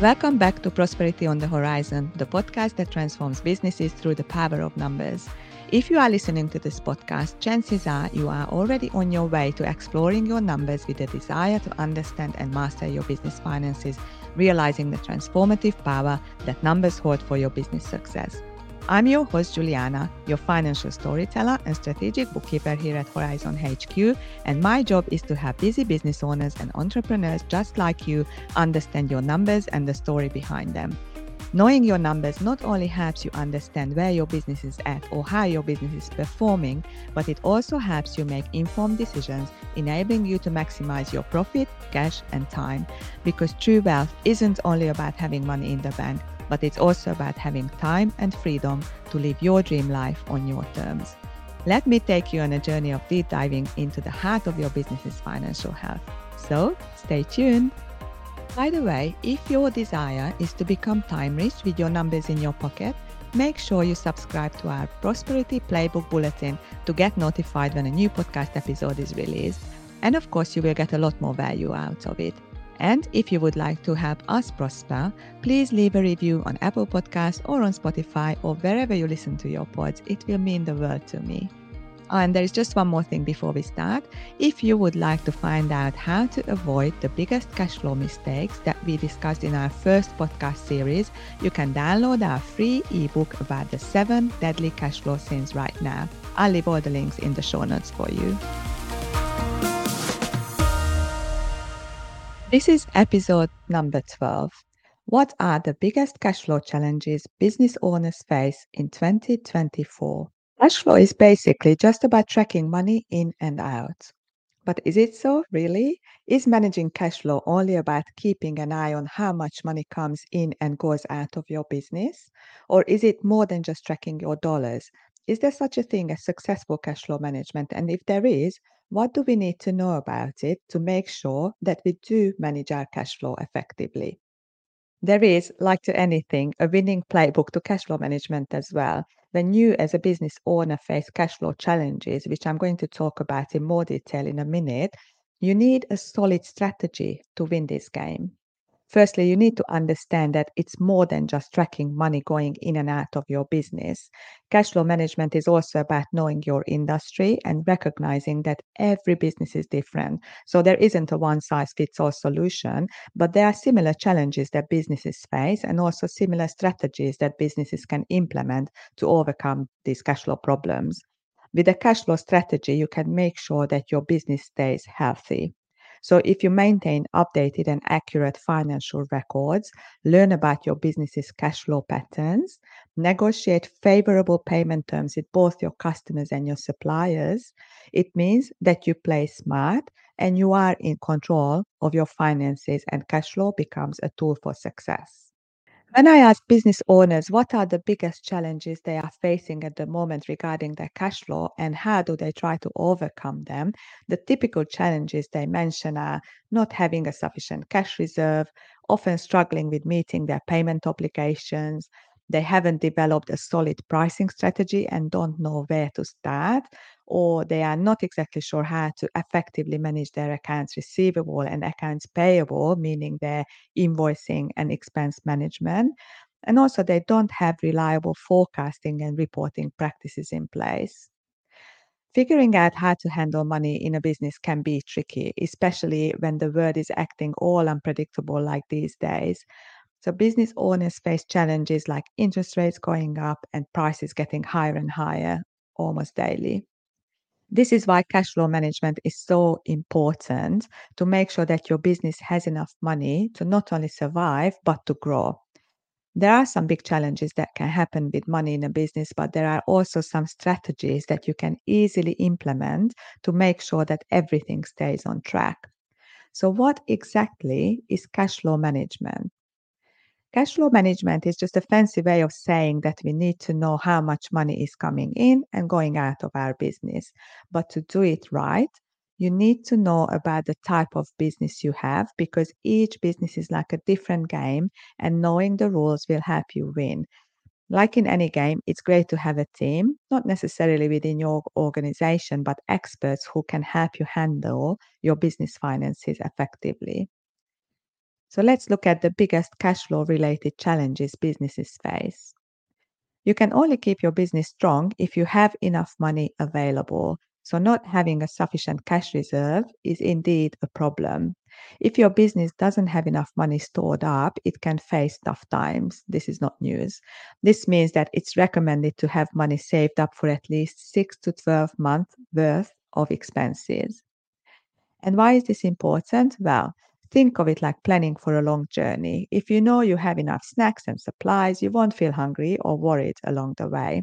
Welcome back to Prosperity on the Horizon, the podcast that transforms businesses through the power of numbers. If you are listening to this podcast, chances are you are already on your way to exploring your numbers with a desire to understand and master your business finances, realizing the transformative power that numbers hold for your business success. I'm your host, Juliana, your financial storyteller and strategic bookkeeper here at Horizon HQ. And my job is to help busy business owners and entrepreneurs just like you understand your numbers and the story behind them. Knowing your numbers not only helps you understand where your business is at or how your business is performing, but it also helps you make informed decisions, enabling you to maximize your profit, cash, and time. Because true wealth isn't only about having money in the bank, but it's also about having time and freedom to live your dream life on your terms. Let me take you on a journey of deep diving into the heart of your business's financial health. So, stay tuned. By the way, if your desire is to become time rich with your numbers in your pocket, make sure you subscribe to our Prosperity Playbook Bulletin to get notified when a new podcast episode is released. And of course, you will get a lot more value out of it. And if you would like to help us prosper, please leave a review on Apple Podcasts or on Spotify or wherever you listen to your pods. It will mean the world to me. And there is just one more thing before we start. If you would like to find out how to avoid the biggest cash flow mistakes that we discussed in our first podcast series, you can download our free ebook about the seven deadly cash flow sins right now. I'll leave all the links in the show notes for you. This is episode number 12. What are the biggest cash flow challenges business owners face in 2024? Cash flow is basically just about tracking money in and out. But is it so, really? Is managing cash flow only about keeping an eye on how much money comes in and goes out of your business? Or is it more than just tracking your dollars? Is there such a thing as successful cash flow management? And if there is, what do we need to know about it to make sure that we do manage our cash flow effectively? There is, like to anything, a winning playbook to cash flow management as well. When you, as a business owner, face cash flow challenges, which I'm going to talk about in more detail in a minute, you need a solid strategy to win this game. Firstly, you need to understand that it's more than just tracking money going in and out of your business. Cash flow management is also about knowing your industry and recognizing that every business is different. So there isn't a one size fits all solution, but there are similar challenges that businesses face and also similar strategies that businesses can implement to overcome these cash flow problems. With a cash flow strategy, you can make sure that your business stays healthy. So if you maintain updated and accurate financial records, learn about your business's cash flow patterns, negotiate favorable payment terms with both your customers and your suppliers, it means that you play smart and you are in control of your finances and cash flow becomes a tool for success. When I ask business owners what are the biggest challenges they are facing at the moment regarding their cash flow and how do they try to overcome them, the typical challenges they mention are not having a sufficient cash reserve, often struggling with meeting their payment obligations, they haven't developed a solid pricing strategy and don't know where to start, or they are not exactly sure how to effectively manage their accounts receivable and accounts payable, meaning their invoicing and expense management. And also, they don't have reliable forecasting and reporting practices in place. Figuring out how to handle money in a business can be tricky, especially when the world is acting all unpredictable like these days. So business owners face challenges like interest rates going up and prices getting higher and higher almost daily. This is why cash flow management is so important to make sure that your business has enough money to not only survive, but to grow. There are some big challenges that can happen with money in a business, but there are also some strategies that you can easily implement to make sure that everything stays on track. So, what exactly is cash flow management? Cash flow management is just a fancy way of saying that we need to know how much money is coming in and going out of our business. But to do it right, you need to know about the type of business you have because each business is like a different game and knowing the rules will help you win. Like in any game, it's great to have a team, not necessarily within your organization, but experts who can help you handle your business finances effectively. So let's look at the biggest cash flow related challenges businesses face. You can only keep your business strong if you have enough money available. So, not having a sufficient cash reserve is indeed a problem. If your business doesn't have enough money stored up, it can face tough times. This is not news. This means that it's recommended to have money saved up for at least 6 to 12 months worth of expenses. And why is this important? Well, think of it like planning for a long journey. If you know you have enough snacks and supplies, you won't feel hungry or worried along the way.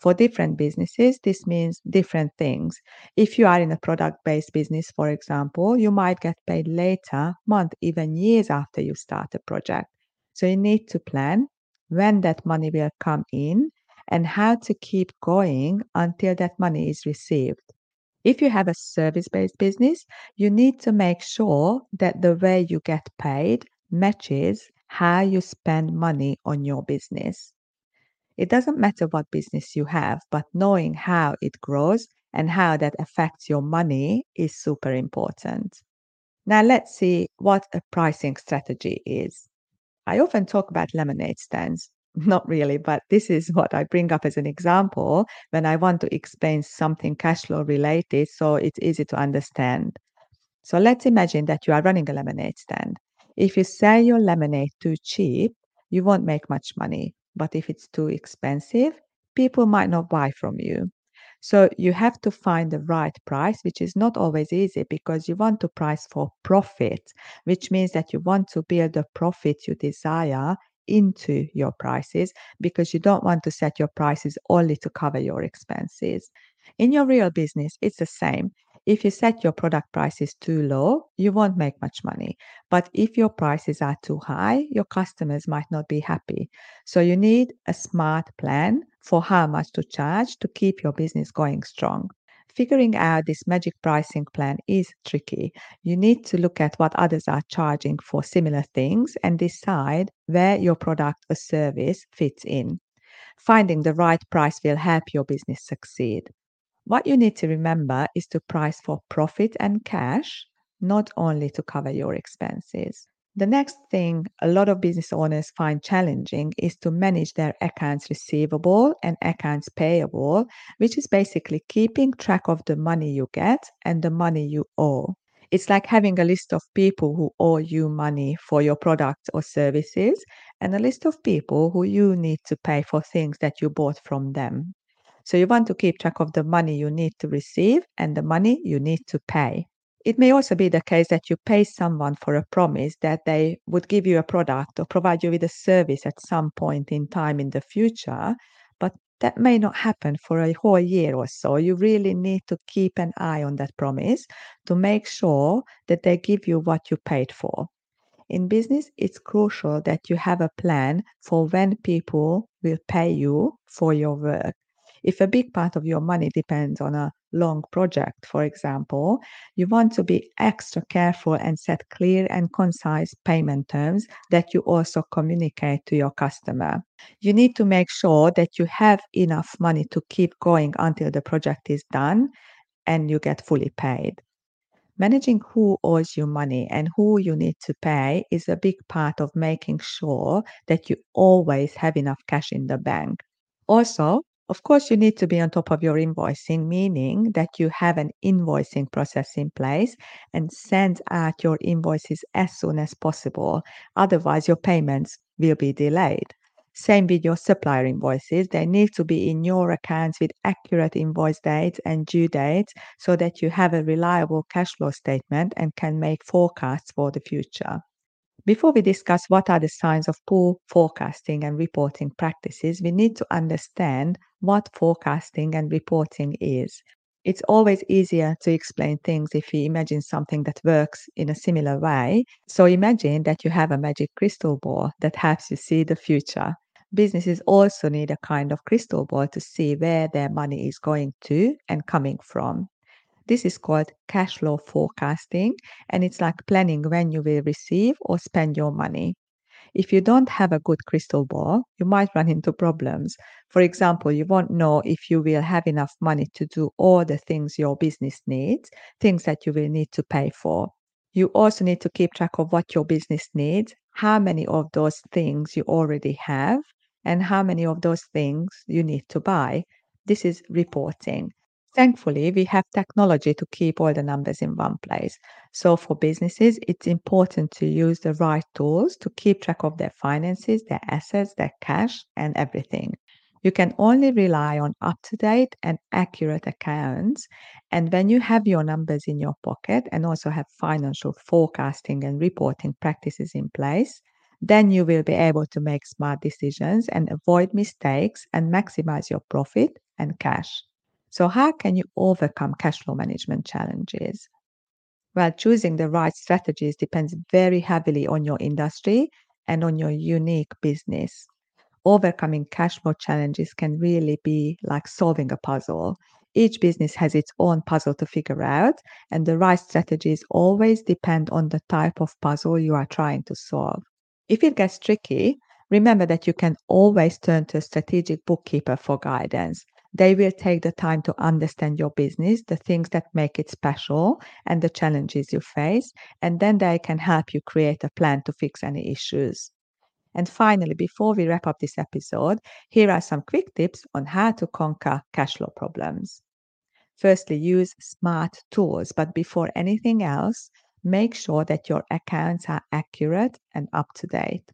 For different businesses, this means different things. If you are in a product based business, for example, you might get paid later, month, even years after you start a project. So you need to plan when that money will come in and how to keep going until that money is received. If you have a service based business, you need to make sure that the way you get paid matches how you spend money on your business. It doesn't matter what business you have, but knowing how it grows and how that affects your money is super important. Now, let's see what a pricing strategy is. I often talk about lemonade stands. Not really, but this is what I bring up as an example when I want to explain something cash flow related so it's easy to understand. So let's imagine that you are running a lemonade stand. If you sell your lemonade too cheap, you won't make much money. But if it's too expensive, people might not buy from you. So you have to find the right price, which is not always easy because you want to price for profit, which means that you want to build the profit you desire into your prices because you don't want to set your prices only to cover your expenses. In your real business, it's the same. If you set your product prices too low, you won't make much money. But if your prices are too high, your customers might not be happy. So you need a smart plan for how much to charge to keep your business going strong. Figuring out this magic pricing plan is tricky. You need to look at what others are charging for similar things and decide where your product or service fits in. Finding the right price will help your business succeed. What you need to remember is to price for profit and cash, not only to cover your expenses. The next thing a lot of business owners find challenging is to manage their accounts receivable and accounts payable, which is basically keeping track of the money you get and the money you owe. It's like having a list of people who owe you money for your products or services and a list of people who you need to pay for things that you bought from them. So you want to keep track of the money you need to receive and the money you need to pay. It may also be the case that you pay someone for a promise that they would give you a product or provide you with a service at some point in time in the future, but that may not happen for a whole year or so. You really need to keep an eye on that promise to make sure that they give you what you paid for. In business, it's crucial that you have a plan for when people will pay you for your work. If a big part of your money depends on a long project, for example, you want to be extra careful and set clear and concise payment terms that you also communicate to your customer. You need to make sure that you have enough money to keep going until the project is done and you get fully paid. Managing who owes you money and who you need to pay is a big part of making sure that you always have enough cash in the bank. Also, of course, you need to be on top of your invoicing, meaning that you have an invoicing process in place and send out your invoices as soon as possible. Otherwise, your payments will be delayed. Same with your supplier invoices. They need to be in your accounts with accurate invoice dates and due dates so that you have a reliable cash flow statement and can make forecasts for the future. Before we discuss what are the signs of poor forecasting and reporting practices, we need to understand what forecasting and reporting is. It's always easier to explain things if you imagine something that works in a similar way. So imagine that you have a magic crystal ball that helps you see the future. Businesses also need a kind of crystal ball to see where their money is going to and coming from. This is called cash flow forecasting, and it's like planning when you will receive or spend your money. If you don't have a good crystal ball, you might run into problems. For example, you won't know if you will have enough money to do all the things your business needs, things that you will need to pay for. You also need to keep track of what your business needs, how many of those things you already have, and how many of those things you need to buy. This is reporting. Thankfully, we have technology to keep all the numbers in one place. So, for businesses, it's important to use the right tools to keep track of their finances, their assets, their cash, and everything. You can only rely on up to date and accurate accounts. And when you have your numbers in your pocket and also have financial forecasting and reporting practices in place, then you will be able to make smart decisions and avoid mistakes and maximize your profit and cash. So, how can you overcome cash flow management challenges? Well, choosing the right strategies depends very heavily on your industry and on your unique business. Overcoming cash flow challenges can really be like solving a puzzle. Each business has its own puzzle to figure out, and the right strategies always depend on the type of puzzle you are trying to solve. If it gets tricky, remember that you can always turn to a strategic bookkeeper for guidance. They will take the time to understand your business, the things that make it special, and the challenges you face, and then they can help you create a plan to fix any issues. And finally, before we wrap up this episode, here are some quick tips on how to conquer cash flow problems. Firstly, use smart tools, but before anything else, make sure that your accounts are accurate and up to date.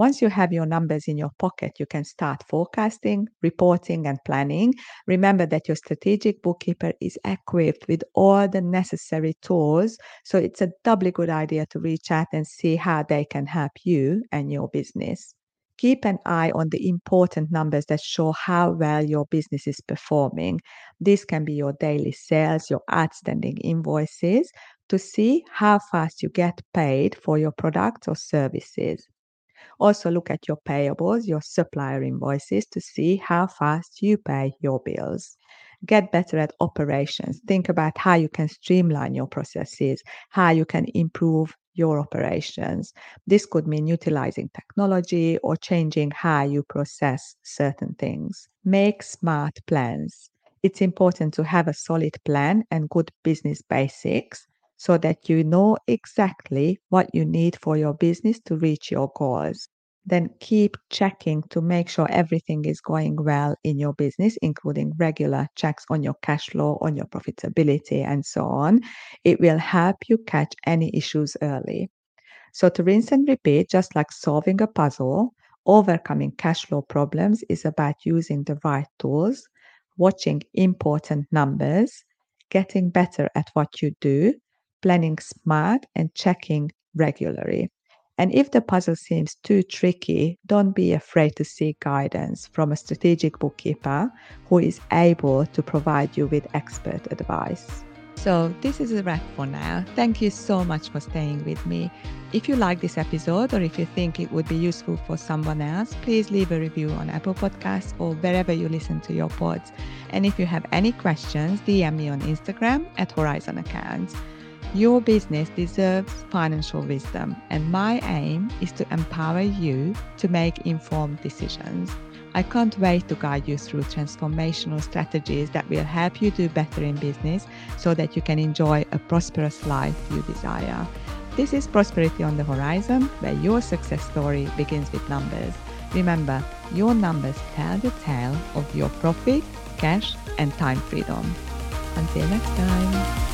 Once you have your numbers in your pocket, you can start forecasting, reporting, and planning. Remember that your strategic bookkeeper is equipped with all the necessary tools. So it's a doubly good idea to reach out and see how they can help you and your business. Keep an eye on the important numbers that show how well your business is performing. This can be your daily sales, your outstanding invoices, to see how fast you get paid for your products or services. Also, look at your payables, your supplier invoices to see how fast you pay your bills. Get better at operations. Think about how you can streamline your processes, how you can improve your operations. This could mean utilizing technology or changing how you process certain things. Make smart plans. It's important to have a solid plan and good business basics so that you know exactly what you need for your business to reach your goals. Then keep checking to make sure everything is going well in your business, including regular checks on your cash flow, on your profitability, and so on. It will help you catch any issues early. So, to rinse and repeat, just like solving a puzzle, overcoming cash flow problems is about using the right tools, watching important numbers, getting better at what you do, planning smart, and checking regularly. And if the puzzle seems too tricky, don't be afraid to seek guidance from a strategic bookkeeper who is able to provide you with expert advice. So, this is a wrap for now. Thank you so much for staying with me. If you like this episode or if you think it would be useful for someone else, please leave a review on Apple Podcasts or wherever you listen to your pods. And if you have any questions, DM me on Instagram at Horizon Accounts. Your business deserves financial wisdom, and my aim is to empower you to make informed decisions. I can't wait to guide you through transformational strategies that will help you do better in business so that you can enjoy a prosperous life you desire. This is Prosperity on the Horizon, where your success story begins with numbers. Remember, your numbers tell the tale of your profit, cash, and time freedom. Until next time.